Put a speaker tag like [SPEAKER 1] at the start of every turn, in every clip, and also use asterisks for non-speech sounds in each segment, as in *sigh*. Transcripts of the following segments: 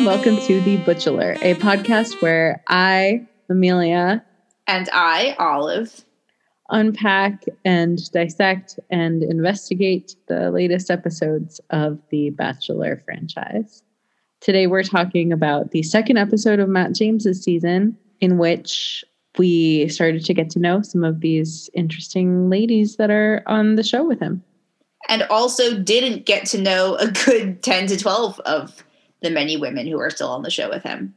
[SPEAKER 1] and welcome to The Butchelor, a podcast where I, Amelia,
[SPEAKER 2] and I, Olive,
[SPEAKER 1] unpack and dissect and investigate the latest episodes of the Bachelor franchise. Today, we're talking about the second episode of Matt James's season, in which we started to get to know some of these interesting ladies that are on the show with him.
[SPEAKER 2] And also didn't get to know a good 10 to 12 of the many women who are still on the show with him.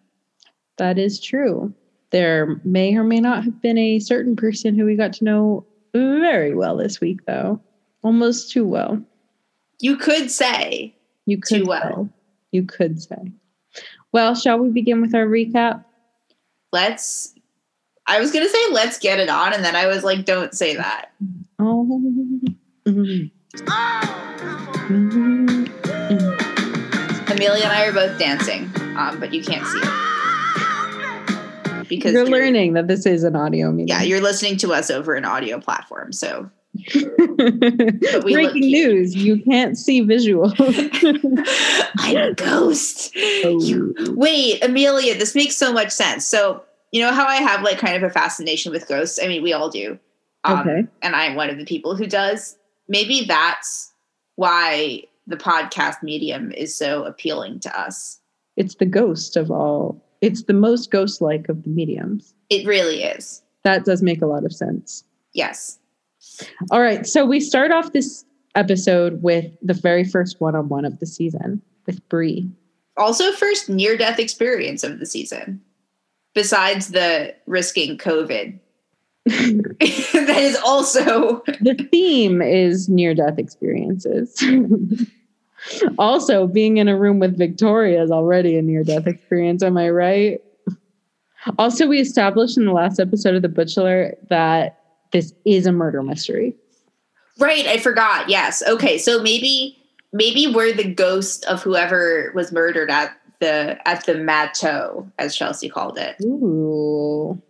[SPEAKER 1] That is true. There may or may not have been a certain person who we got to know very well this week, though. Almost too well.
[SPEAKER 2] You could say
[SPEAKER 1] you could
[SPEAKER 2] too well.
[SPEAKER 1] Say. You could say. Well, shall we begin with our recap?
[SPEAKER 2] Let's. I was going to say let's get it on, and then I was like, don't say that.
[SPEAKER 1] Oh. *laughs* Mm-hmm. *laughs*
[SPEAKER 2] Mm-hmm. Amelia and I are both dancing, um, but you can't see it
[SPEAKER 1] because you're learning that this is an audio medium.
[SPEAKER 2] Yeah, you're listening to us over an audio platform. So *laughs*
[SPEAKER 1] breaking news: you can't see visual. *laughs* *laughs*
[SPEAKER 2] I'm a ghost. Oh. You, wait, Amelia, this makes so much sense. So you know how I have like kind of a fascination with ghosts. I mean, we all do.
[SPEAKER 1] Um, okay.
[SPEAKER 2] And I'm one of the people who does. Maybe that's why the podcast medium is so appealing to us.
[SPEAKER 1] It's the ghost of all it's the most ghost like of the mediums.
[SPEAKER 2] It really is.
[SPEAKER 1] That does make a lot of sense.
[SPEAKER 2] Yes.
[SPEAKER 1] All right. So we start off this episode with the very first one on one of the season with Bri.
[SPEAKER 2] Also, first near death experience of the season, besides the risking COVID. *laughs* that is also.
[SPEAKER 1] the theme is near death experiences. *laughs* also, being in a room with Victoria is already a near death experience. Am I right? Also, we established in the last episode of The Bachelor that this is a murder mystery.
[SPEAKER 2] Right, I forgot. Yes. Okay, so maybe maybe we're the ghost of whoever was murdered at the at the Matto, as Chelsea called it.
[SPEAKER 1] Ooh,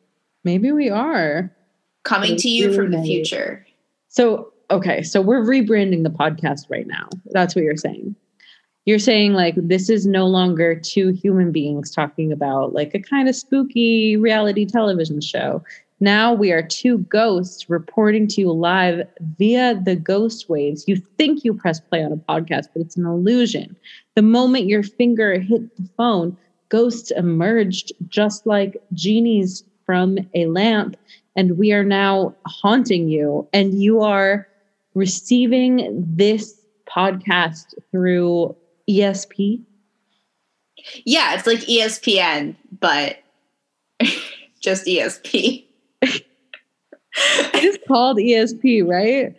[SPEAKER 1] maybe we are
[SPEAKER 2] coming to you from the future.
[SPEAKER 1] So okay, so we're rebranding the podcast right now. That's what you're saying. You're saying like this is no longer two human beings talking about like a kind of spooky reality television show. Now we are two ghosts reporting to you live via the ghost waves. You think you press play on a podcast, but it's an illusion. The moment your finger hit the phone, ghosts emerged just like genies from a lamp. And we are now haunting you. And you are receiving this podcast through ESP?
[SPEAKER 2] Yeah, it's like ESPN, but *laughs* just ESP. *laughs*
[SPEAKER 1] it's called ESP, right?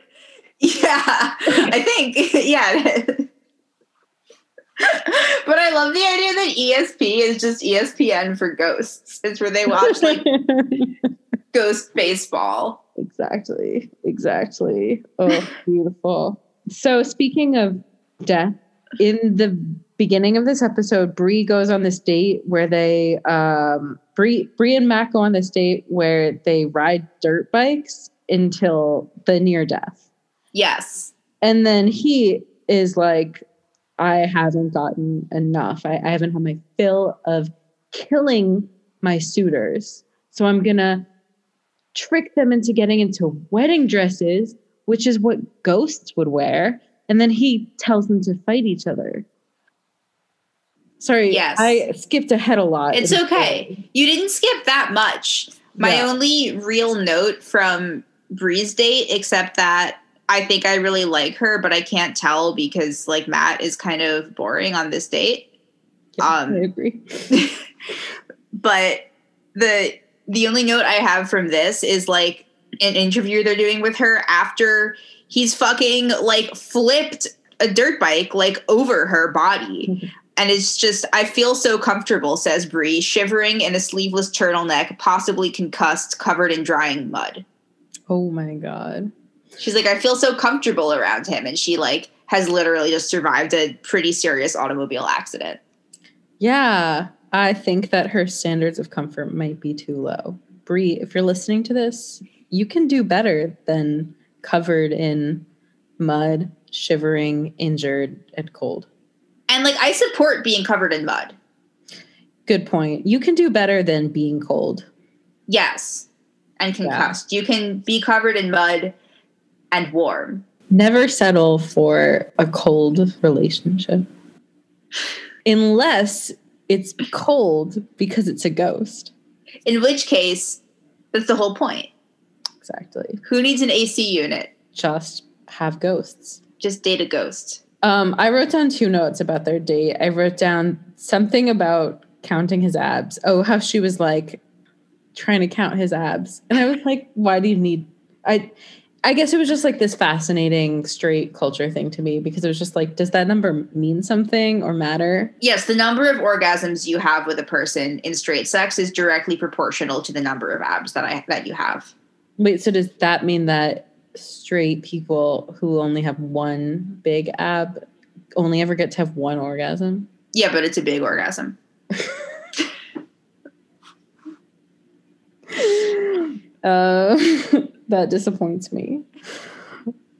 [SPEAKER 2] Yeah, I think. *laughs* Yeah. but I love the idea that ESP is just ESPN for ghosts. It's where they watch like ghost baseball.
[SPEAKER 1] Exactly. Exactly. Oh, *laughs* beautiful. So, speaking of death, in the beginning of this episode, Bri goes on this date where they, um, Bri, Bri and Matt go on this date where they ride dirt bikes until the near death.
[SPEAKER 2] Yes.
[SPEAKER 1] And then he is like, I haven't gotten enough. I, I haven't had my fill of killing my suitors. So I'm going to trick them into getting into wedding dresses, which is what ghosts would wear. And then he tells them to fight each other. Sorry, yes. I skipped ahead a lot.
[SPEAKER 2] It's okay. You didn't skip that much. My yeah. only real note from Bri's date, except that I think I really like her, but I can't tell because like Matt is kind of boring on this date.
[SPEAKER 1] Yeah, um, I agree. *laughs*
[SPEAKER 2] but the the only note I have from this is like an interview they're doing with her after he's fucking like flipped a dirt bike like over her body. Mm-hmm. And it's just, I feel so comfortable, says Bri, shivering in a sleeveless turtleneck, possibly concussed, covered in drying mud.
[SPEAKER 1] Oh my God.
[SPEAKER 2] She's like, I feel so comfortable around him. And she like has literally just survived a pretty serious automobile accident.
[SPEAKER 1] Yeah. I think that her standards of comfort might be too low. Bri, if you're listening to this, you can do better than covered in mud, shivering, injured, and cold.
[SPEAKER 2] And like I support being covered in mud.
[SPEAKER 1] Good point. You can do better than being cold.
[SPEAKER 2] Yes. And concussed. You can be covered in mud and warm.
[SPEAKER 1] Never settle for a cold relationship. Unless it's cold because it's a ghost.
[SPEAKER 2] In which case, that's the whole point.
[SPEAKER 1] Exactly.
[SPEAKER 2] Who needs an AC unit?
[SPEAKER 1] Just have ghosts.
[SPEAKER 2] Just date a ghost.
[SPEAKER 1] Um, I wrote down two notes about their date. I wrote down something about counting his abs. Oh, how she was like trying to count his abs. And I was like, why do you need I I guess it was just like this fascinating straight culture thing to me because it was just like, does that number mean something or matter?
[SPEAKER 2] Yes, the number of orgasms you have with a person in straight sex is directly proportional to the number of abs that I that you have.
[SPEAKER 1] Wait, so does that mean that straight people who only have one big ab only ever get to have one orgasm?
[SPEAKER 2] Yeah, but it's a big orgasm.
[SPEAKER 1] uh, *laughs* *laughs* *laughs* that disappoints me.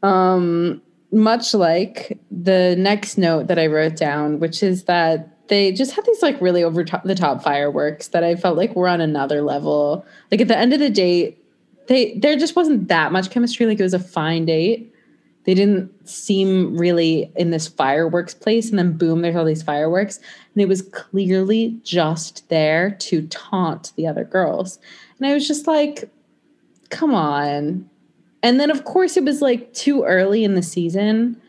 [SPEAKER 1] Um, much like the next note that I wrote down, which is that they just had these like really over top, the top fireworks that I felt like were on another level. Like at the end of the day, they there just wasn't that much chemistry. Like it was a fine date. They didn't seem really in this fireworks place, and then boom, there's all these fireworks, and it was clearly just there to taunt the other girls. And I was just like, come on. And then, of course, it was like too early in the season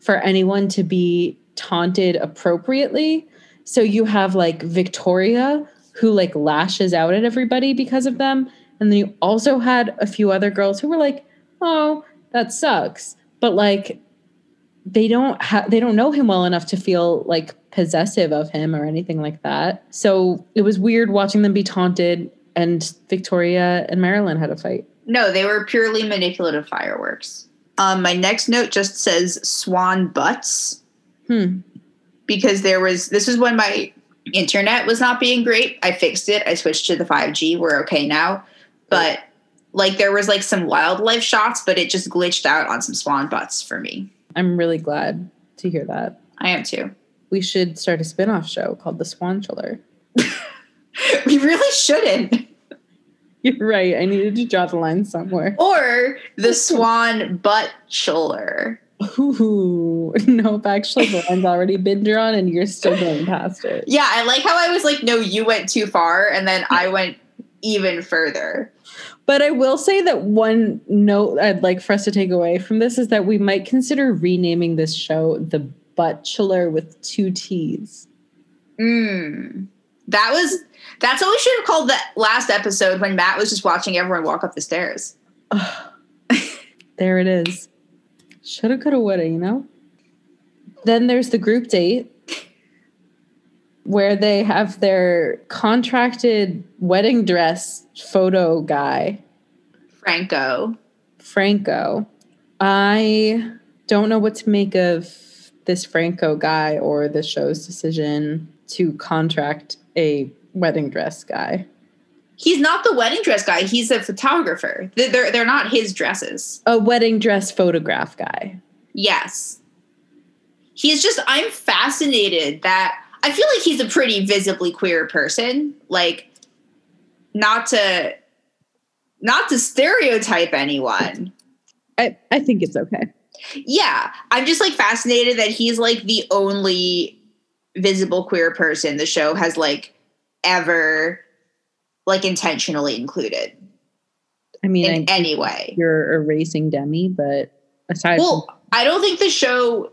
[SPEAKER 1] for anyone to be taunted appropriately. So you have like Victoria, who like lashes out at everybody because of them. And then you also had a few other girls who were like, oh, that sucks. But like, they don't have they don't know him well enough to feel like possessive of him or anything like that. So it was weird watching them be taunted and Victoria and Marylynn had a fight.
[SPEAKER 2] No, they were purely manipulative fireworks. Um, my next note just says swan butts.
[SPEAKER 1] Hmm.
[SPEAKER 2] Because there was this was when my internet was not being great. I fixed it. I switched to the 5G. We're okay now. But like there was like some wildlife shots, but it just glitched out on some swan butts for me.
[SPEAKER 1] I'm really glad to hear that.
[SPEAKER 2] I am too.
[SPEAKER 1] We should start a spin-off show called The Swan Chiller. *laughs* *laughs*
[SPEAKER 2] we really shouldn't.
[SPEAKER 1] You're right. I needed to draw the line somewhere.
[SPEAKER 2] Or the Swan Butt Chiller.
[SPEAKER 1] Ooh, *laughs* nope. Actually, the line's already been drawn, and you're still going past it.
[SPEAKER 2] Yeah, I like how I was like, "No, you went too far," and then I went even further.
[SPEAKER 1] But I will say that one note I'd like for us to take away from this is that we might consider renaming this show the Butt Chiller with two T's.
[SPEAKER 2] Mm. That was that's what we should have called the last episode when Matt was just watching everyone walk up the stairs. *sighs*
[SPEAKER 1] there it is. Shoulda, coulda, woulda, you know? Then there's the group date where they have their contracted wedding dress photo guy,
[SPEAKER 2] Franco.
[SPEAKER 1] Franco. I don't know what to make of this Franco guy or the show's decision to contract a wedding dress guy.
[SPEAKER 2] He's not the wedding dress guy. He's a photographer. They're they're not his dresses.
[SPEAKER 1] A wedding dress photograph guy.
[SPEAKER 2] Yes. He's just I'm fascinated that I feel like he's a pretty visibly queer person. Like not to not to stereotype anyone.
[SPEAKER 1] I, I think it's okay.
[SPEAKER 2] Yeah. I'm just like fascinated that he's like the only visible queer person the show has like ever like intentionally included.
[SPEAKER 1] I mean,
[SPEAKER 2] in I any way.
[SPEAKER 1] You're erasing Demi, but aside
[SPEAKER 2] Well, from- I don't think the show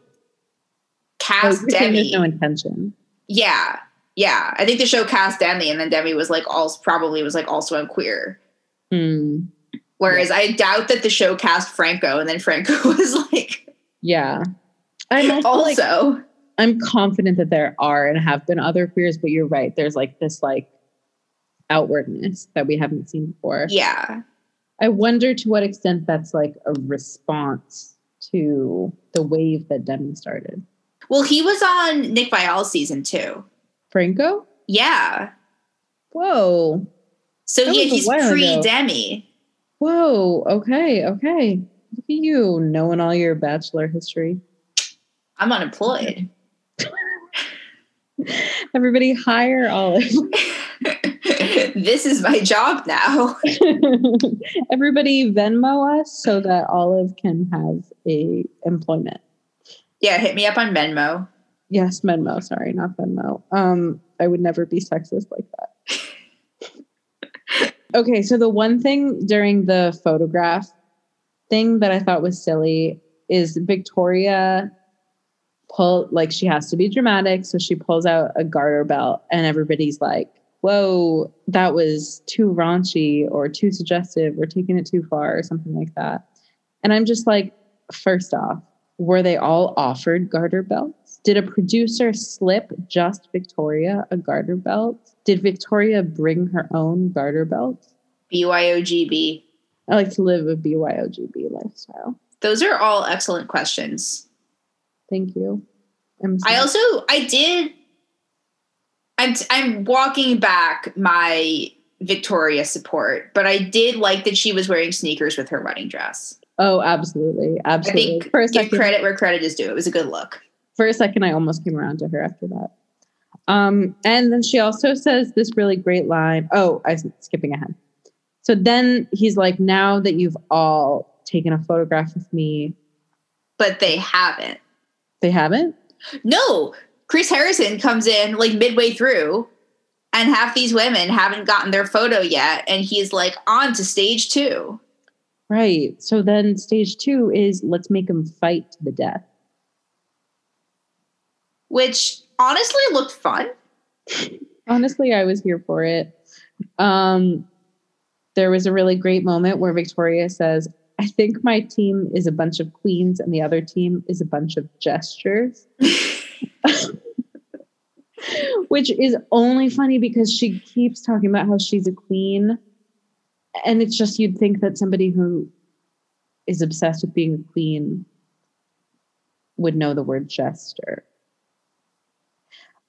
[SPEAKER 2] cast oh, Demi.
[SPEAKER 1] There's no intention.
[SPEAKER 2] Yeah. Yeah. I think the show cast Demi and then Demi was like also probably was like also I'm queer.
[SPEAKER 1] Hmm.
[SPEAKER 2] Whereas yeah. I doubt that the show cast Franco and then Franco *laughs* was like
[SPEAKER 1] Yeah. I'm also, also like, I'm confident that there are and have been other queers, but you're right. There's like this like outwardness that we haven't seen before.
[SPEAKER 2] Yeah.
[SPEAKER 1] I wonder to what extent that's like a response to the wave that Demi started.
[SPEAKER 2] Well, he was on Nick Viall's season two.
[SPEAKER 1] Franco?
[SPEAKER 2] Yeah.
[SPEAKER 1] Whoa.
[SPEAKER 2] So yeah, he's pre Demi.
[SPEAKER 1] Whoa. Okay. Okay. Look at you knowing all your bachelor history.
[SPEAKER 2] I'm unemployed.
[SPEAKER 1] Everybody hire Olive. *laughs*
[SPEAKER 2] this is my job now. *laughs*
[SPEAKER 1] Everybody Venmo us so that Olive can have a employment.
[SPEAKER 2] Yeah, hit me up on Venmo.
[SPEAKER 1] Yes, Venmo. Sorry, not Venmo. Um, I would never be sexist like that. *laughs* okay, so the one thing during the photograph thing that I thought was silly is Victoria pull like she has to be dramatic, so she pulls out a garter belt, and everybody's like, "Whoa, that was too raunchy, or too suggestive, or taking it too far, or something like that." And I'm just like, first off, were they all offered garter belts? Did a producer slip just Victoria a garter belt? Did Victoria bring her own garter belt?
[SPEAKER 2] BYOGB.
[SPEAKER 1] I like to live a BYOGB lifestyle.
[SPEAKER 2] Those are all excellent questions.
[SPEAKER 1] Thank you. I'm
[SPEAKER 2] I also I did I'm I'm walking back my Victoria support, but I did like that she was wearing sneakers with her wedding dress.
[SPEAKER 1] Oh, absolutely. Absolutely.
[SPEAKER 2] I think
[SPEAKER 1] for a
[SPEAKER 2] give
[SPEAKER 1] second,
[SPEAKER 2] credit where credit is due. It was a good look.
[SPEAKER 1] for a second, I almost came around to her after that. Um, and then she also says this really great line. Oh, I'm skipping ahead. So then he's like, now that you've all taken a photograph with me,
[SPEAKER 2] But they haven't.
[SPEAKER 1] They haven't?
[SPEAKER 2] No, Chris Harrison comes in like midway through, and half these women haven't gotten their photo yet, and he's like on to stage two.
[SPEAKER 1] Right. So then stage two is let's make them fight to the death.
[SPEAKER 2] Which honestly looked fun. *laughs*
[SPEAKER 1] Honestly, I was here for it. Um, there was a really great moment where Victoria says, I think my team is a bunch of queens and the other team is a bunch of gestures. *laughs* Which is only funny because she keeps talking about how she's a queen. And it's just you'd think that somebody who is obsessed with being a queen would know the word gesture.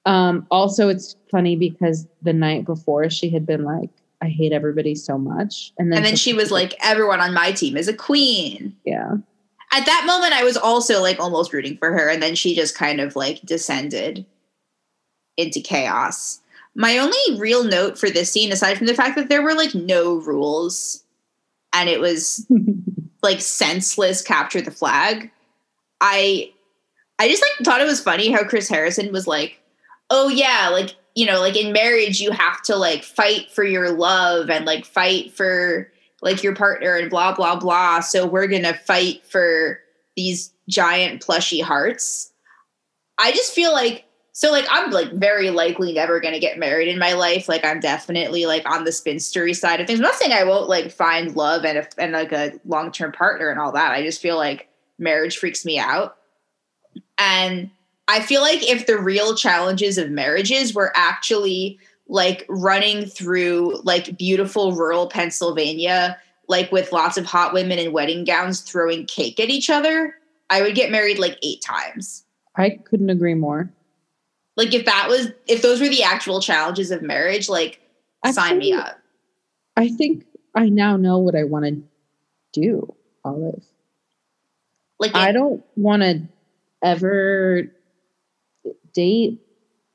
[SPEAKER 1] Um, also, it's funny because the night before she had been like, I hate everybody so much. And then,
[SPEAKER 2] And then she was like, everyone on my team is a queen.
[SPEAKER 1] Yeah.
[SPEAKER 2] At that moment, I was also like almost rooting for her. And then she just kind of like descended into chaos. My only real note for this scene, aside from the fact that there were like no rules and it was *laughs* like senseless capture the flag, I I just like thought it was funny how Chris Harrison was like, oh yeah, like you know, like in marriage you have to like fight for your love and like fight for like your partner and blah blah blah. So we're gonna fight for these giant plushy hearts. I just feel like so like I'm like very likely never gonna get married in my life. Like I'm definitely like on the spinstery side of things. I'm not saying I won't like find love and a, and like a long term partner and all that. I just feel like marriage freaks me out. And I feel like if the real challenges of marriages were actually like running through like beautiful rural Pennsylvania, like with lots of hot women in wedding gowns throwing cake at each other, I would get married like eight times.
[SPEAKER 1] I couldn't agree more.
[SPEAKER 2] Like if that was if those were the actual challenges of marriage, like sign me up.
[SPEAKER 1] I think I now know what I want to do, Olive.
[SPEAKER 2] Like
[SPEAKER 1] I don't want to ever date.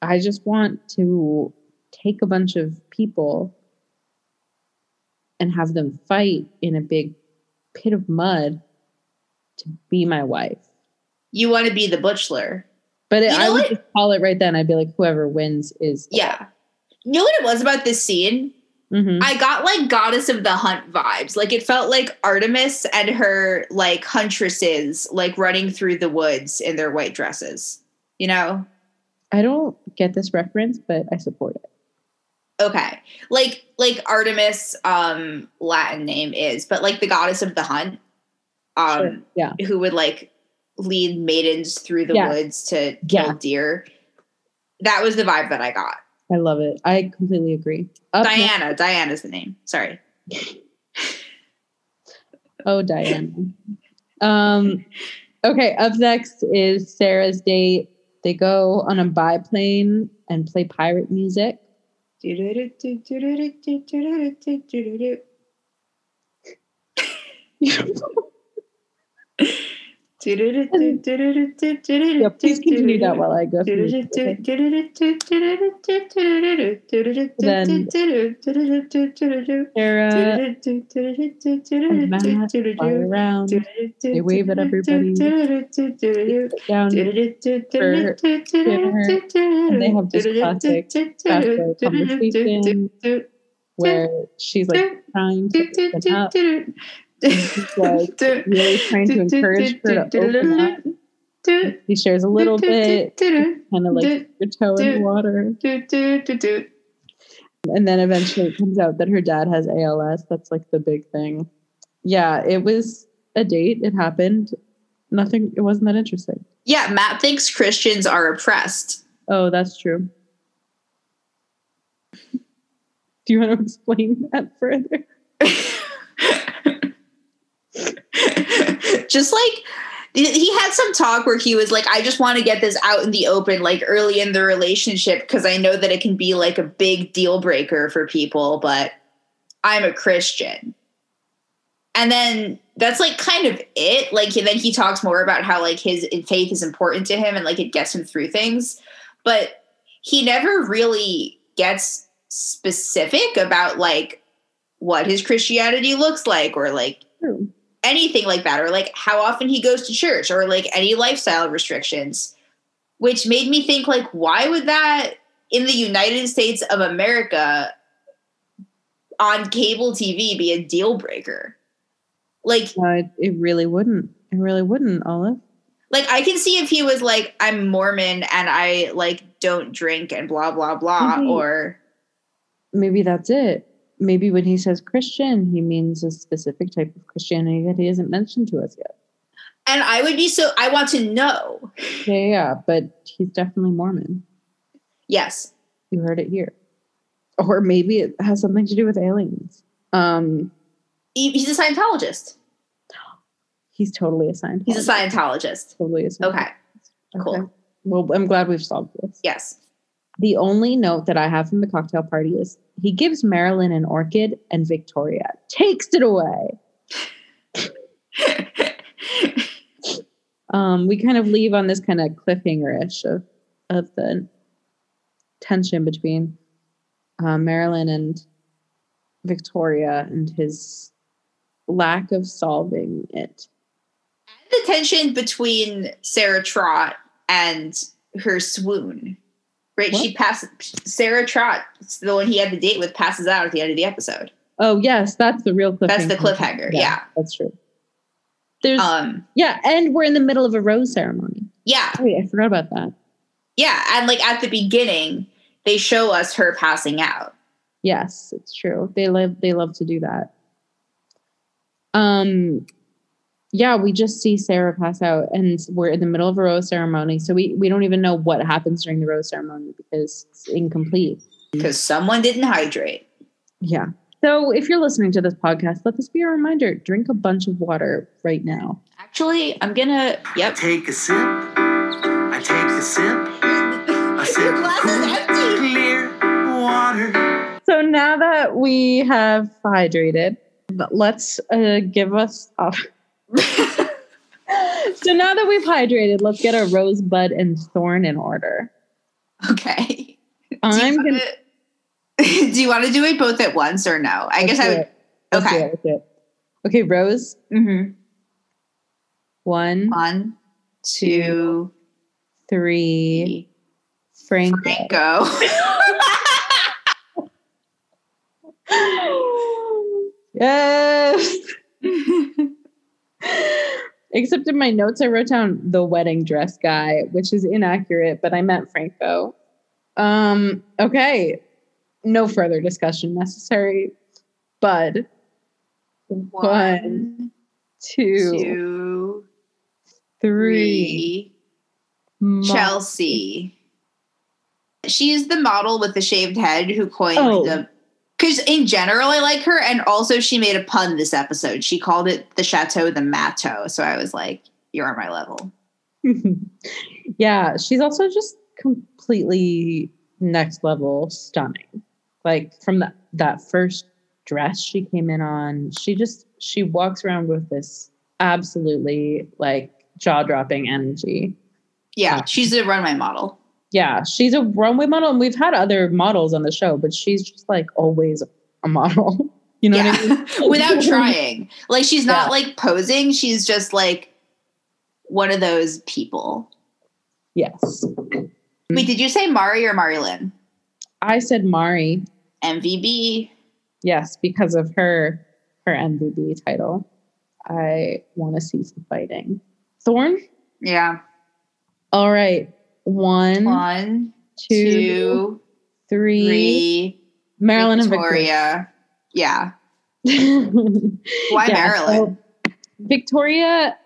[SPEAKER 1] I just want to take a bunch of people and have them fight in a big pit of mud to be my wife.
[SPEAKER 2] you want to be the Butchelor.
[SPEAKER 1] But
[SPEAKER 2] You
[SPEAKER 1] I would
[SPEAKER 2] what?
[SPEAKER 1] just call it right then. I'd be like, whoever wins is.
[SPEAKER 2] Yeah. You know what it was about this scene?
[SPEAKER 1] Mhm.
[SPEAKER 2] I got like goddess of the hunt vibes. Like it felt like Artemis and her like huntresses like running through the woods in their white dresses. You know?
[SPEAKER 1] I don't get this reference, but I support it.
[SPEAKER 2] Okay. Like like Artemis um Latin name is, but like the goddess of the hunt. Um
[SPEAKER 1] Sure. Yeah.
[SPEAKER 2] who would like lead maidens through the
[SPEAKER 1] Yeah.
[SPEAKER 2] woods to kill
[SPEAKER 1] Yeah.
[SPEAKER 2] deer. That was the vibe that I got.
[SPEAKER 1] I love it. I completely agree. Up next-
[SPEAKER 2] Diana. Diana's the name. Sorry.
[SPEAKER 1] Oh, Diana. um, okay, up next is Sarah's date. They go on a biplane and play pirate music. Yeah, please continue that while I go through. Sarah and Matt fly around. They wave at everybody. Down for dinner. And they have this classic fast conversation where she's like trying to open up. And he's like *laughs* really trying to encourage her to open up. He shares a little bit, kind of like your toe in the water. And then eventually it comes out that her dad has ALS. That's like the big thing. Yeah, it was a date. It happened. Nothing, it wasn't that interesting.
[SPEAKER 2] Yeah, Matt thinks Christians are oppressed.
[SPEAKER 1] Oh, that's true. Do you want to *laughs* explain that further? *laughs* *laughs*
[SPEAKER 2] just like he had some talk where he was like i just want to get this out in the open like early in the relationship because i know that it can be like a big deal breaker for people but i'm a christian and then that's like kind of it like then he talks more about how like his eh, faith is important to him and like it gets him through things but he never really gets specific about like what his christianity looks like or like
[SPEAKER 1] True.
[SPEAKER 2] Anything like that or like how often he goes to church or like any lifestyle restrictions which made me think like why would that in the united states of america on cable tv be a deal breaker like
[SPEAKER 1] Uh, it, really wouldn't. It really wouldn't, Olive.
[SPEAKER 2] like i can see if he was like i'm mormon and i like don't drink and blah blah blah
[SPEAKER 1] Mhm.
[SPEAKER 2] or
[SPEAKER 1] Maybe that's it. Maybe when he says Christian, he means a specific type of Christianity that he hasn't mentioned to us yet.
[SPEAKER 2] and i would be so i want to know
[SPEAKER 1] Yeah, yeah, but he's definitely Mormon.
[SPEAKER 2] yes
[SPEAKER 1] You heard it here. Or maybe it has something to do with aliens. Um,
[SPEAKER 2] He- he's a scientologist
[SPEAKER 1] he's totally a Scientologist.
[SPEAKER 2] he's a scientologist
[SPEAKER 1] Totally a Scientologist.
[SPEAKER 2] okay cool.
[SPEAKER 1] Well, I'm glad we've solved this.
[SPEAKER 2] yes
[SPEAKER 1] The only note that I have from the cocktail party is he gives Marylynn an orchid and Victoria takes it away. *laughs* Um, we kind of leave on this kind of cliffhanger-ish of, of the tension between uh, Marylynn and Victoria and his lack of solving it.
[SPEAKER 2] the tension between Sarah Trott and her swoon. Right? She
[SPEAKER 1] What?
[SPEAKER 2] passes Sarah Trott, the one he had the date with, passes out at the end of the episode.
[SPEAKER 1] Oh yes, that's the real cliffhanger.
[SPEAKER 2] That's the cliffhanger, yeah.
[SPEAKER 1] that's true. There's
[SPEAKER 2] Um
[SPEAKER 1] yeah, and we're in the middle of a rose ceremony.
[SPEAKER 2] yeah,
[SPEAKER 1] Oh, wait, I forgot about that.
[SPEAKER 2] yeah. And like at the beginning, they show us her passing out.
[SPEAKER 1] Yes, it's true. They love they love to do that. Um yeah, we just see Sarah pass out and we're in the middle of a rose ceremony. So we, we don't even know what happens during the rose ceremony because it's incomplete.
[SPEAKER 2] Because someone didn't hydrate.
[SPEAKER 1] Yeah. So if you're listening to this podcast, let this be a reminder. Drink a bunch of water right now.
[SPEAKER 2] Actually, I'm gonna yep.
[SPEAKER 3] Take a sip. I take a sip. A *laughs* sip
[SPEAKER 2] Your
[SPEAKER 3] of
[SPEAKER 2] glass is empty.
[SPEAKER 3] clear water.
[SPEAKER 1] So now that we have hydrated, let's uh, give us off. *laughs* so now that we've hydrated, let's get our rosebud and thorn in order.
[SPEAKER 2] okay. *laughs*
[SPEAKER 1] I'm
[SPEAKER 2] do you
[SPEAKER 1] gonna. *laughs*
[SPEAKER 2] do you want to do it both at once or no? I
[SPEAKER 1] let's
[SPEAKER 2] guess I would.
[SPEAKER 1] Let's
[SPEAKER 2] Okay.
[SPEAKER 1] it, it. Okay, rose.
[SPEAKER 2] Mhm.
[SPEAKER 1] One,
[SPEAKER 2] One, two,
[SPEAKER 1] three,
[SPEAKER 2] three.
[SPEAKER 1] Franco.
[SPEAKER 2] Franco.
[SPEAKER 1] yes. Except in my notes, I wrote down the wedding dress guy, which is inaccurate, but I meant Franco. Um, okay. No further discussion necessary. Bud. One, two,
[SPEAKER 2] two,
[SPEAKER 1] three.
[SPEAKER 2] three. Chelsea. She's the model with the shaved head who coined
[SPEAKER 1] Oh.
[SPEAKER 2] the. Because in general, I like her, and also she made a pun this episode. She called it the chateau, the Matto. So I was like, "You're on my level." *laughs*
[SPEAKER 1] yeah, she's also just completely next level stunning. Like from that that first dress she came in on, she just she walks around with this absolutely like jaw dropping energy.
[SPEAKER 2] Yeah, she's a runway model.
[SPEAKER 1] Yeah, she's a runway model, and we've had other models on the show, but she's just like always a model. *laughs* You know
[SPEAKER 2] yeah.
[SPEAKER 1] what I mean? *laughs*
[SPEAKER 2] Without trying. Like she's not
[SPEAKER 1] Yeah.
[SPEAKER 2] like posing, she's just like one of those people.
[SPEAKER 1] Yes.
[SPEAKER 2] Wait, did you say Mari or Marylynn?
[SPEAKER 1] I said Mari.
[SPEAKER 2] MVB.
[SPEAKER 1] Yes, because of her her MVB title. I want to see some fighting. Thorn.
[SPEAKER 2] Yeah.
[SPEAKER 1] All right. One,
[SPEAKER 2] One,
[SPEAKER 1] two,
[SPEAKER 2] two,
[SPEAKER 1] three.
[SPEAKER 2] three.
[SPEAKER 1] Marylynn
[SPEAKER 2] Victoria. Yeah.
[SPEAKER 1] and *laughs* Victoria.
[SPEAKER 2] Why
[SPEAKER 1] Yeah,
[SPEAKER 2] Marylynn?
[SPEAKER 1] so Victoria,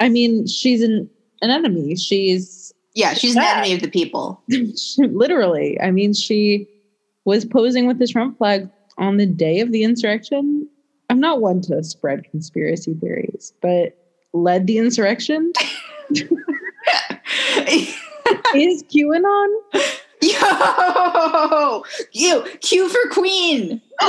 [SPEAKER 1] I mean, she's an, an enemy. She's
[SPEAKER 2] Yeah, she's an enemy of the people. *laughs*
[SPEAKER 1] literally, I mean, she was posing with the Trump flag on the day of the insurrection. I'm not one to spread conspiracy theories, but led the insurrection. *laughs* Is QAnon? *laughs*
[SPEAKER 2] Yo, you Q for Queen. *gasps*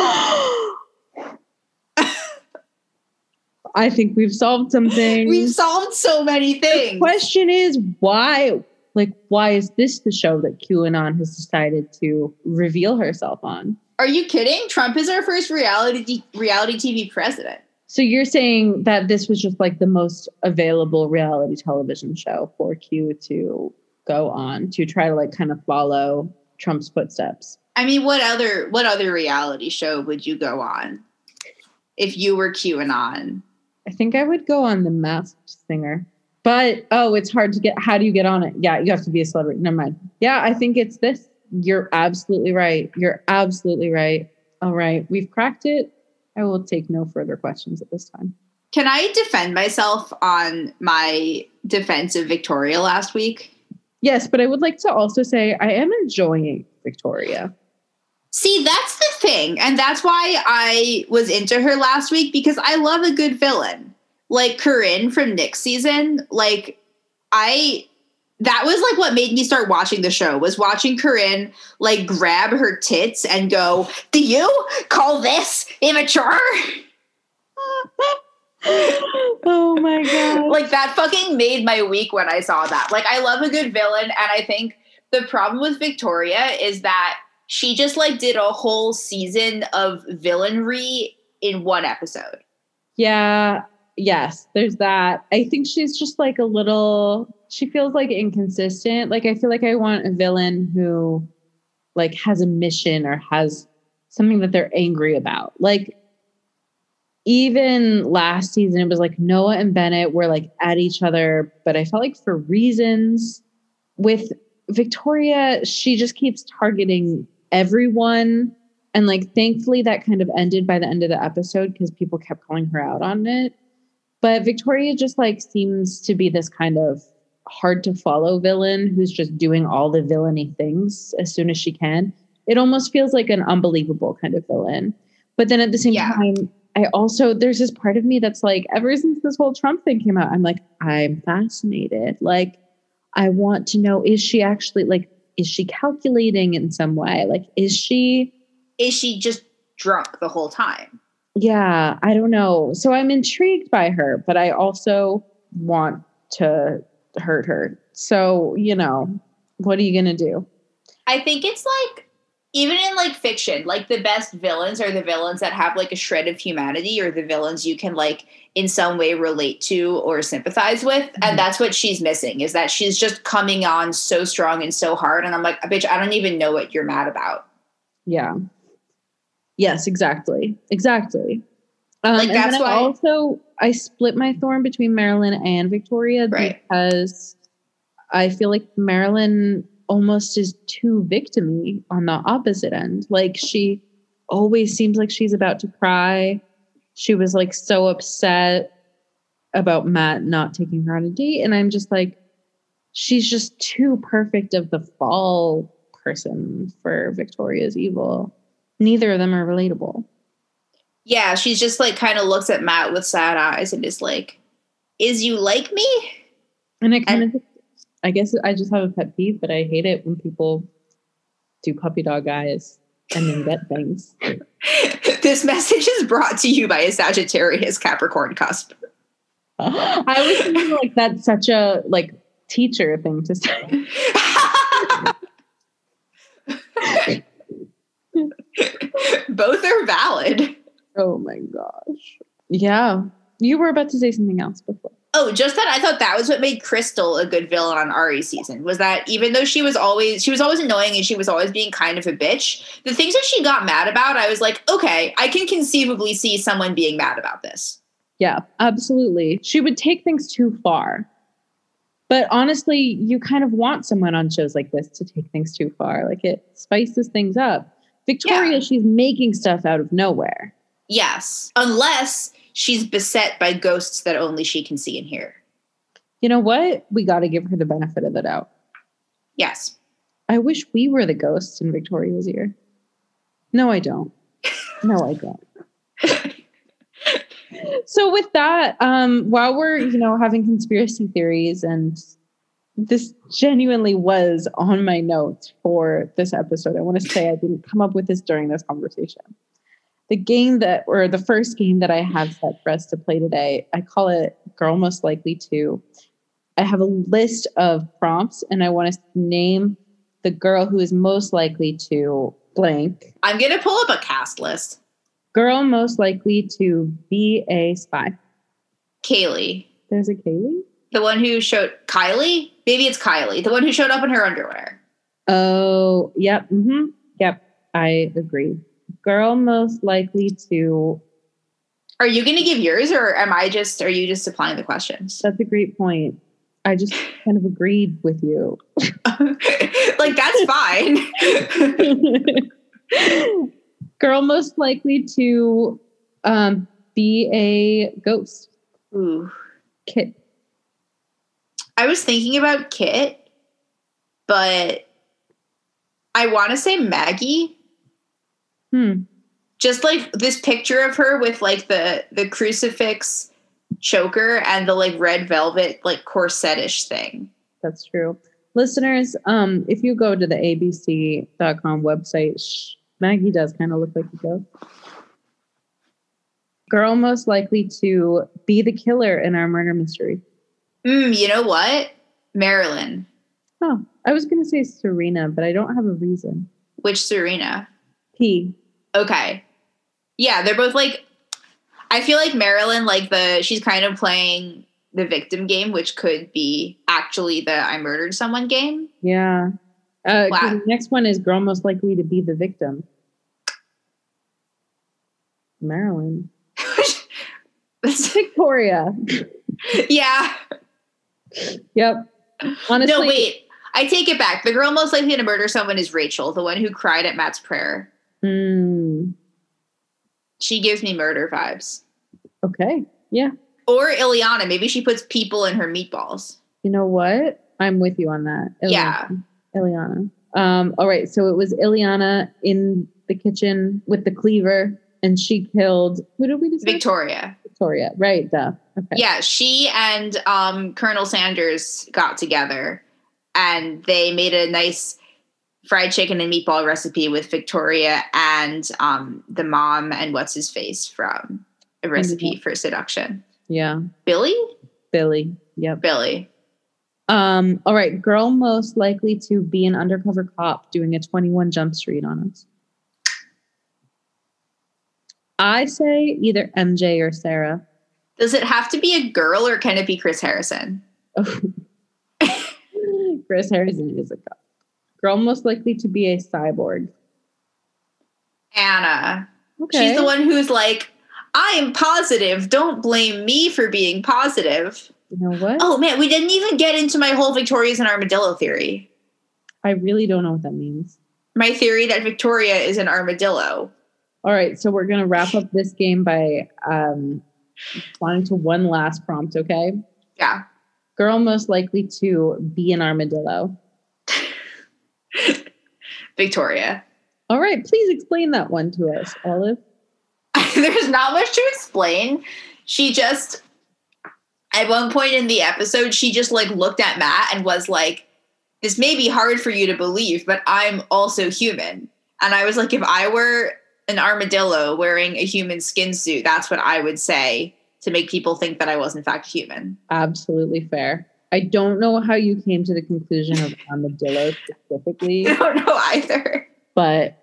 [SPEAKER 1] I think we've solved something.
[SPEAKER 2] We've solved so many things.
[SPEAKER 1] the question is why like why is this the show that QAnon has decided to reveal herself on?
[SPEAKER 2] Are you kidding? Trump is our first reality reality TV president.
[SPEAKER 1] So you're saying that this was just like the most available reality television show for Q to go on to try to like kind of follow Trump's footsteps.
[SPEAKER 2] I mean, what other what other reality show would you go on if you were QAnon?
[SPEAKER 1] I think I would go on the masked singer. But oh, it's hard to get how do you get on it? Yeah, you have to be a celebrity. Never mind. Yeah, I think it's this. You're absolutely right. You're absolutely right. All right. We've cracked it. I will take no further questions at this time.
[SPEAKER 2] Can I defend myself on my defense of Victoria last week?
[SPEAKER 1] Yes, but I would like to also say I am enjoying Victoria.
[SPEAKER 2] See, that's the thing. And that's why I was into her last week because I love a good villain. Like Corinne from Nick's season. Like, I. That was like what made me start watching the show was watching Corinne like grab her tits and go, Do you call this immature? *laughs*
[SPEAKER 1] Uh, oh my god.
[SPEAKER 2] like that fucking made my week when I saw that. Like I love a good villain and I think the problem with Victoria is that she just like did a whole season of villainry in one episode.
[SPEAKER 1] Yeah, yes, there's that. I think she's just like a little she feels like inconsistent. Like I feel like I want a villain who like has a mission or has something that they're angry about. Like even last season it was like Noah and Bennett were like at each other, but I felt like for reasons with Victoria, she just keeps targeting everyone. And like thankfully that kind of ended by the end of the episode because people kept calling her out on it. But victoria just like seems to be this kind of hard to follow villain who's just doing all the villainy things as soon as she can. It almost feels like an unbelievable kind of villain. But then at the same
[SPEAKER 2] Yeah.
[SPEAKER 1] time i also there's this part of me that's like ever since this whole trump thing came out i'm like i'm fascinated like i want to know is she actually like is she calculating in some way like is she
[SPEAKER 2] Is she just drunk the whole time?
[SPEAKER 1] yeah, I don't know. So I'm intrigued by her, but I also want to hurt her. So, you know, what are you going to do?
[SPEAKER 2] I think it's like even in like fiction, like the best villains are the villains that have like a shred of humanity or the villains you can like in some way relate to or sympathize with.
[SPEAKER 1] Mhm.
[SPEAKER 2] And that's what she's missing is that she's just coming on so strong and so hard. And I'm like, bitch, I don't even know what you're mad about.
[SPEAKER 1] Yeah. Yes, exactly. Exactly. Um,
[SPEAKER 2] Like, that's
[SPEAKER 1] then I
[SPEAKER 2] why-
[SPEAKER 1] also I split my thorn between Marylynn and Victoria
[SPEAKER 2] Right.
[SPEAKER 1] because I feel like Marylynn almost is too victimy on the opposite end. Like she always seems like she's about to cry. She was like so upset about Matt not taking her on a date. And I'm just like, she's just too perfect of the fall person for Victoria's evil. Neither of them are relatable.
[SPEAKER 2] Yeah, she's just like kind of looks at Matt with sad eyes and is like, is you like me?
[SPEAKER 1] And I kind of, I guess I just have a pet peeve, but I hate it when people do puppy dog eyes and then get things. *laughs*
[SPEAKER 2] this message is brought to you by a Sagittarius Capricorn cusp. *laughs*
[SPEAKER 1] I was thinking like that's such a like teacher thing to say. *laughs*
[SPEAKER 2] Both are valid.
[SPEAKER 1] Oh my gosh. Yeah. You were about to say something else before.
[SPEAKER 2] Oh, just that I thought that was what made Krystal a good villain on Ari's season. Was that even though she was always she was always annoying and she was always being kind of a bitch, the things that she got mad about, I was like, okay, I can conceivably see someone being mad about this.
[SPEAKER 1] Yeah, absolutely. She would take things too far. But honestly, you kind of want someone on shows like this to take things too far. Like it spices things up. Victoria,
[SPEAKER 2] Yeah.
[SPEAKER 1] she's making stuff out of nowhere.
[SPEAKER 2] Yes, unless she's beset by ghosts that only she can see and hear.
[SPEAKER 1] You know what? We got to give her the benefit of the doubt.
[SPEAKER 2] Yes.
[SPEAKER 1] I wish we were the ghosts in Victoria's ear. No, I don't. No, I don't. *laughs* so with that, um, while we're, you know, having conspiracy theories and this genuinely was on my notes for this episode. I want to say I didn't come up with this during this conversation. The game that, or the first game that I have set for us to play today, I call it Girl Most Likely to. I have a list of prompts and I want to name the girl who is most likely to blank.
[SPEAKER 2] I'm gonna pull up a cast list.
[SPEAKER 1] Girl most likely to be a spy.
[SPEAKER 2] Kaylee.
[SPEAKER 1] There's a Kaylee?
[SPEAKER 2] The one who showed Kylie? Maybe it's Kylie. The one who showed up in her underwear.
[SPEAKER 1] Oh, yep. hmm Yep. I agree. Girl most likely to.
[SPEAKER 2] Are you gonna give yours or am I just are you just supplying the questions?
[SPEAKER 1] That's a great point. I just *laughs* kind of agreed with you. *laughs*
[SPEAKER 2] like that's fine. *laughs*
[SPEAKER 1] Girl most likely to um, be a ghost.
[SPEAKER 2] Ooh.
[SPEAKER 1] Kit.
[SPEAKER 2] I was thinking about Kit, but I want to say Maggie.
[SPEAKER 1] Hmm.
[SPEAKER 2] Just like this picture of her with like the the crucifix choker and the like red velvet like corsetish thing.
[SPEAKER 1] That's true. Listeners, um, if you go to the abc.com website, sh- Maggie does kind of look like a ghost. Girl most likely to be the killer in our murder mystery.
[SPEAKER 2] Mm, you know what? Marylynn.
[SPEAKER 1] Oh, I was going to say Serena, but I don't have a reason.
[SPEAKER 2] Which Serena?
[SPEAKER 1] P.
[SPEAKER 2] Okay. Yeah, they're both like I feel like Marylynn, like the she's kind of playing the victim game, which could be actually the I murdered someone game.
[SPEAKER 1] Yeah. Uh,
[SPEAKER 2] Wow.
[SPEAKER 1] the next one is girl most likely to be the victim.
[SPEAKER 2] Marylynn. *laughs*
[SPEAKER 1] Victoria.
[SPEAKER 2] yeah.
[SPEAKER 1] Yep. Honestly,
[SPEAKER 2] No, wait. I take it back. The girl most likely to murder someone is Rachel, the one who cried at Matt's prayer.
[SPEAKER 1] Hmm.
[SPEAKER 2] She gives me murder vibes.
[SPEAKER 1] okay. Yeah.
[SPEAKER 2] Or Illeana. Maybe she puts people in her meatballs.
[SPEAKER 1] You know what? I'm with you on that.
[SPEAKER 2] Yeah.
[SPEAKER 1] Illeana. Um, all right. So it was Illeana in the kitchen with the cleaver, and she killed who did we decide?
[SPEAKER 2] Victoria.
[SPEAKER 1] Victoria. Right. Duh. Okay.
[SPEAKER 2] Yeah, she and um, Colonel Sanders got together and they made a nice fried chicken and meatball recipe with Victoria and um, the mom and what's his face from a recipe for seduction.
[SPEAKER 1] Yeah.
[SPEAKER 2] Billy?
[SPEAKER 1] Billy. Yep.
[SPEAKER 2] Billy.
[SPEAKER 1] Um, all right. Girl most likely to be an undercover cop doing a 21 Jump Street on us. I say either MJ or Sarah.
[SPEAKER 2] Does it have to be a girl or can it be Chris Harrison? *laughs*
[SPEAKER 1] Chris Harrison is a cop. Girl most likely to be a cyborg.
[SPEAKER 2] Anna.
[SPEAKER 1] Okay.
[SPEAKER 2] She's the one who's like, I am positive. Don't blame me for being positive.
[SPEAKER 1] You know what?
[SPEAKER 2] Oh man, we didn't even get into my whole Victoria's and armadillo theory.
[SPEAKER 1] I really don't know what that means.
[SPEAKER 2] my theory that Victoria is an armadillo.
[SPEAKER 1] All right, so we're gonna wrap up this game by um responding to one last prompt, okay?
[SPEAKER 2] Yeah.
[SPEAKER 1] Girl most likely to be an armadillo. *laughs*
[SPEAKER 2] Victoria.
[SPEAKER 1] All right, please explain that one to us, Olive. *laughs*
[SPEAKER 2] There's not much to explain. She just at one point in the episode, she just like looked at Matt and was like, This may be hard for you to believe, but I'm also human. And I was like, if I were an armadillo wearing a human skin suit, that's what I would say to make people think that I was in fact human.
[SPEAKER 1] Absolutely fair. I don't know how you came to the conclusion of armadillo specifically, *laughs*
[SPEAKER 2] I don't know either.
[SPEAKER 1] but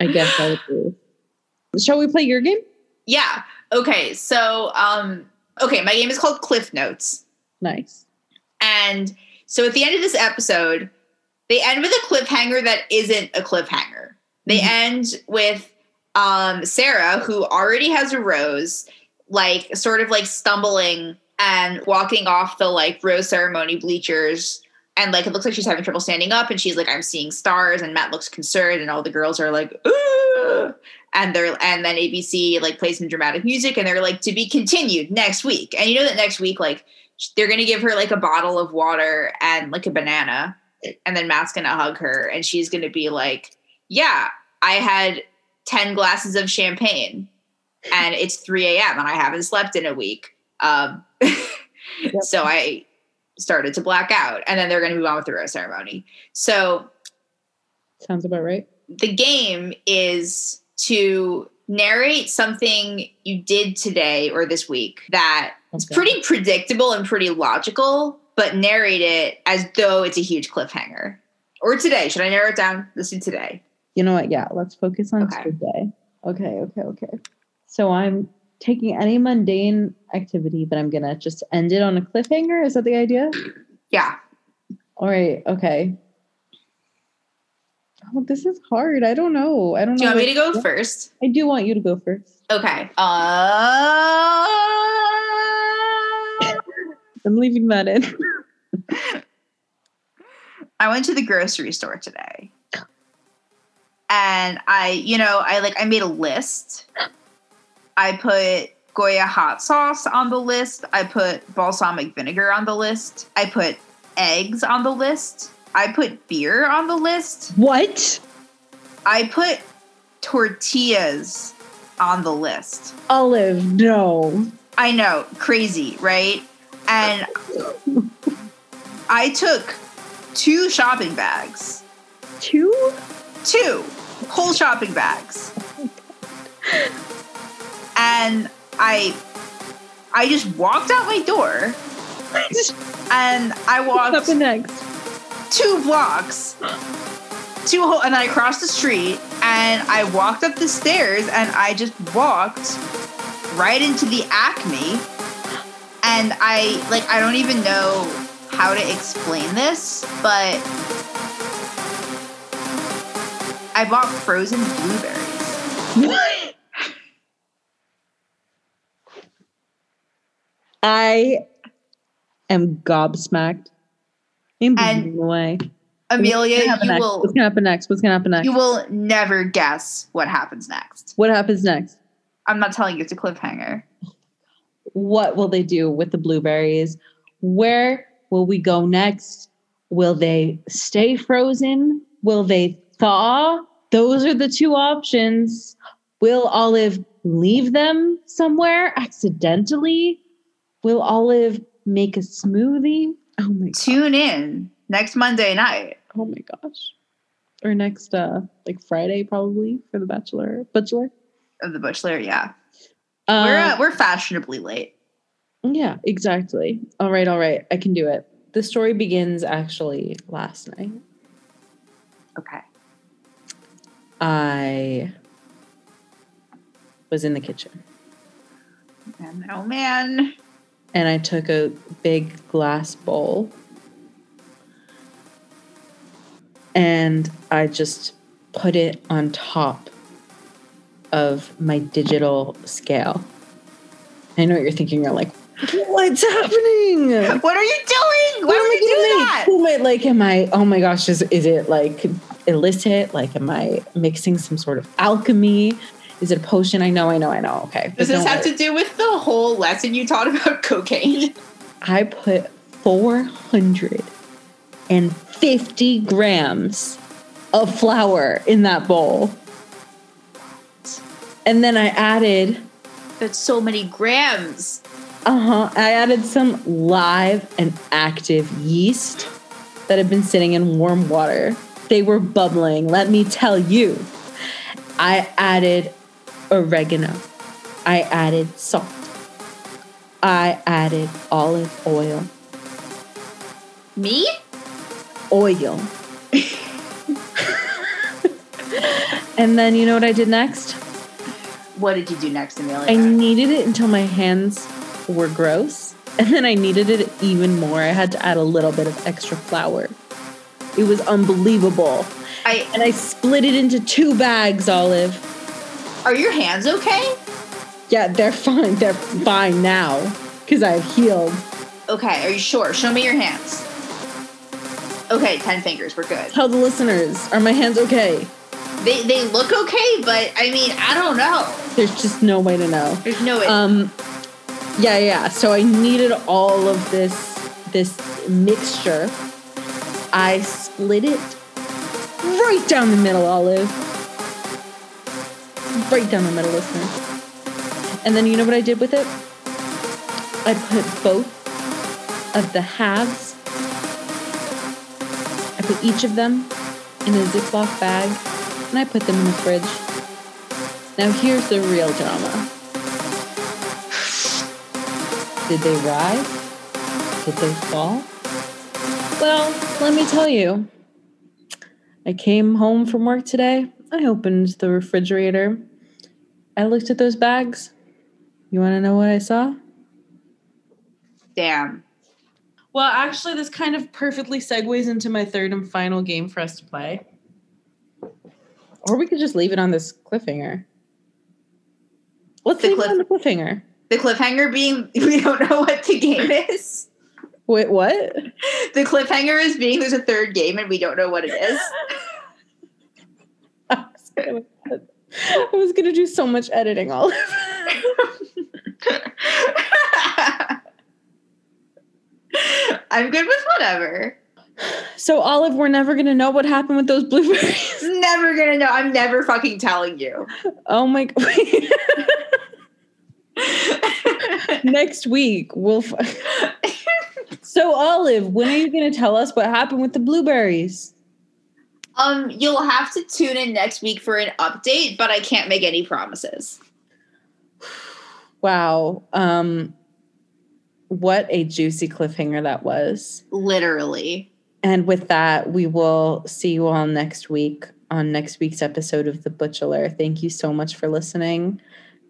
[SPEAKER 1] I guess I agree. Shall we play your game?
[SPEAKER 2] Yeah. Okay. So, um, okay, my game is called Cliff Notes.
[SPEAKER 1] Nice.
[SPEAKER 2] And so at the end of this episode, they end with a cliffhanger that isn't a cliffhanger. They
[SPEAKER 1] Mhm.
[SPEAKER 2] end with um, Sarah, who already has a rose, like sort of like stumbling and walking off the like rose ceremony bleachers. And like it looks like she's having trouble standing up, and she's like, "I'm seeing stars." And Matt looks concerned, and all the girls are like, "Ooh!" And they're and then ABC like plays some dramatic music, and they're like, "To be continued next week." And you know that next week, like they're gonna give her like a bottle of water and like a banana, and then Matt's gonna hug her, and she's gonna be like, "Yeah, I had ten glasses of champagne, and it's three a.m. and I haven't slept in a week." Um, *laughs* So I started to black out, and then they're gonna move on with the rose ceremony. So
[SPEAKER 1] Sounds about right.
[SPEAKER 2] the game is to narrate something you did today or this week that
[SPEAKER 1] Okay.
[SPEAKER 2] pretty predictable and pretty logical, but narrate it as though it's a huge cliffhanger. Or today. Should I narrow it down? Let's do today.
[SPEAKER 1] You know what? Yeah, let's focus on
[SPEAKER 2] Okay.
[SPEAKER 1] today. Okay, okay, okay. So I'm taking any mundane activity, but I'm gonna just end it on a cliffhanger. Is that the idea?
[SPEAKER 2] Yeah.
[SPEAKER 1] All right. Okay. Oh, this is hard. I don't know. I don't
[SPEAKER 2] Do you
[SPEAKER 1] know.
[SPEAKER 2] want me to go first?
[SPEAKER 1] I do want you to go first.
[SPEAKER 2] Okay. Uh, *laughs*
[SPEAKER 1] I'm leaving that in. *laughs*
[SPEAKER 2] I went to the grocery store today. And I, you know, I like I made a list. I put Goya hot sauce on the list. I put balsamic vinegar on the list. I put eggs on the list. I put beer on the list.
[SPEAKER 1] What?
[SPEAKER 2] I put tortillas on the list.
[SPEAKER 1] Olive, no.
[SPEAKER 2] I know, crazy, right? And I took two shopping bags.
[SPEAKER 1] Two?
[SPEAKER 2] two whole shopping bags and i i just walked out my door and i
[SPEAKER 1] What's
[SPEAKER 2] walked
[SPEAKER 1] up the next?
[SPEAKER 2] two blocks two whole and i crossed the street and i walked up the stairs and i just walked right into the acme and i like i don't even know how to explain this but i bought frozen blueberries
[SPEAKER 1] What? I am gobsmacked. I'm
[SPEAKER 2] And-
[SPEAKER 1] blown away.
[SPEAKER 2] amelia
[SPEAKER 1] What's gonna
[SPEAKER 2] will
[SPEAKER 1] What's gonna happen next? What's gonna happen next?
[SPEAKER 2] you will never guess what happens next
[SPEAKER 1] what happens next?
[SPEAKER 2] i'm not telling you it's a cliffhanger
[SPEAKER 1] What will they do with the blueberries? Where will we go next? Will they stay frozen? Will they thaw? Those are the two options. Will Olive leave them somewhere accidentally? Will Olive make a smoothie? Oh my god.
[SPEAKER 2] tune in next monday night
[SPEAKER 1] Oh my gosh. Or next uh like Friday probably for the bachelor. Bachelor?
[SPEAKER 2] of the bachelor yeah
[SPEAKER 1] Uh,
[SPEAKER 2] we're uh, we're fashionably late
[SPEAKER 1] Yeah, exactly. All right, all right. I can do it. The story begins actually last night.
[SPEAKER 2] okay
[SPEAKER 1] I was in the kitchen
[SPEAKER 2] and oh man
[SPEAKER 1] and I took a big glass bowl and I just put it on top of my digital scale. I know what you're thinking. You're like, what's happening?
[SPEAKER 2] what are you doing why
[SPEAKER 1] What
[SPEAKER 2] would you do that?
[SPEAKER 1] Who like? Am I? Oh my gosh! Is is it like illicit? Like, am I mixing some sort of alchemy? Is it a potion? I know, I know, I know. Okay.
[SPEAKER 2] does this have to do with the whole lesson you taught about cocaine
[SPEAKER 1] I put four hundred and fifty grams of flour in that bowl, and then I added.
[SPEAKER 2] that's so many grams
[SPEAKER 1] Uh huh. I added some live and active yeast that had been sitting in warm water. They were bubbling, let me tell you. I added oregano I added salt. I added olive oil.
[SPEAKER 2] Me?
[SPEAKER 1] Oil. *laughs* and then you know what I did next?
[SPEAKER 2] What did you do next, Amelia?
[SPEAKER 1] I kneaded it until my hands were gross. And then I kneaded it even more. I had to add a little bit of extra flour. It was unbelievable.
[SPEAKER 2] I,
[SPEAKER 1] And I split it into two bags, Olive.
[SPEAKER 2] Are your hands okay?
[SPEAKER 1] Yeah, they're fine. They're fine now because I've healed.
[SPEAKER 2] Okay, are you sure? Show me your hands. Okay, 10 fingers, we're good.
[SPEAKER 1] Tell the listeners, are my hands okay?
[SPEAKER 2] They, they look okay, but I mean, I don't know.
[SPEAKER 1] There's just no way to know.
[SPEAKER 2] There's no way.
[SPEAKER 1] Um, yeah, yeah. So I needed all of this this mixture. I split it right down the middle, Olive. Right down the middle, listeners. And then you know what I did with it? I put both of the halves. I put each of them in a Ziploc bag, and I put them in the fridge. Now here's the real drama. Did they rise? Did they fall? Well, let me tell you. I came home from work today. I opened the refrigerator. I looked at those bags. You want to know what I saw?
[SPEAKER 2] Damn.
[SPEAKER 1] Well, actually, this kind of perfectly segues into my third and final game for us to play. Or we could just leave it on this cliffhanger. Let's
[SPEAKER 2] The
[SPEAKER 1] leave
[SPEAKER 2] cliff-
[SPEAKER 1] it on the cliffhanger.
[SPEAKER 2] The cliffhanger being *laughs* we don't know what the game is.
[SPEAKER 1] Wait, what?
[SPEAKER 2] The cliffhanger is being there's a third game and we don't know what it is. *laughs*
[SPEAKER 1] I was gonna, I was gonna do so much editing, Olive. *laughs*
[SPEAKER 2] I'm good with whatever.
[SPEAKER 1] so, Olive, we're never gonna know what happened with those blueberries. *laughs*
[SPEAKER 2] Never gonna know. I'm never fucking telling you.
[SPEAKER 1] Oh my! god. *laughs* Next week we'll. F- so, Olive, when are you gonna tell us what happened with the blueberries?
[SPEAKER 2] Um, you'll have to tune in next week for an update, but I can't make any promises.
[SPEAKER 1] Wow. Um, what a juicy cliffhanger that was.
[SPEAKER 2] Literally.
[SPEAKER 1] And with that, we will see you all next week on next week's episode of The Butchelor. Thank you so much for listening.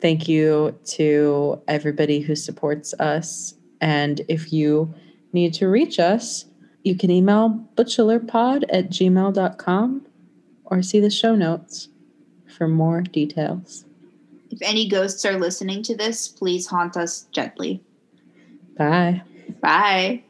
[SPEAKER 1] Thank you to everybody who supports us. And if you need to reach us, you can email butcherpod at gmail.com or see the show notes for more details.
[SPEAKER 2] If any ghosts are listening to this, please haunt us gently.
[SPEAKER 1] Bye.
[SPEAKER 2] Bye.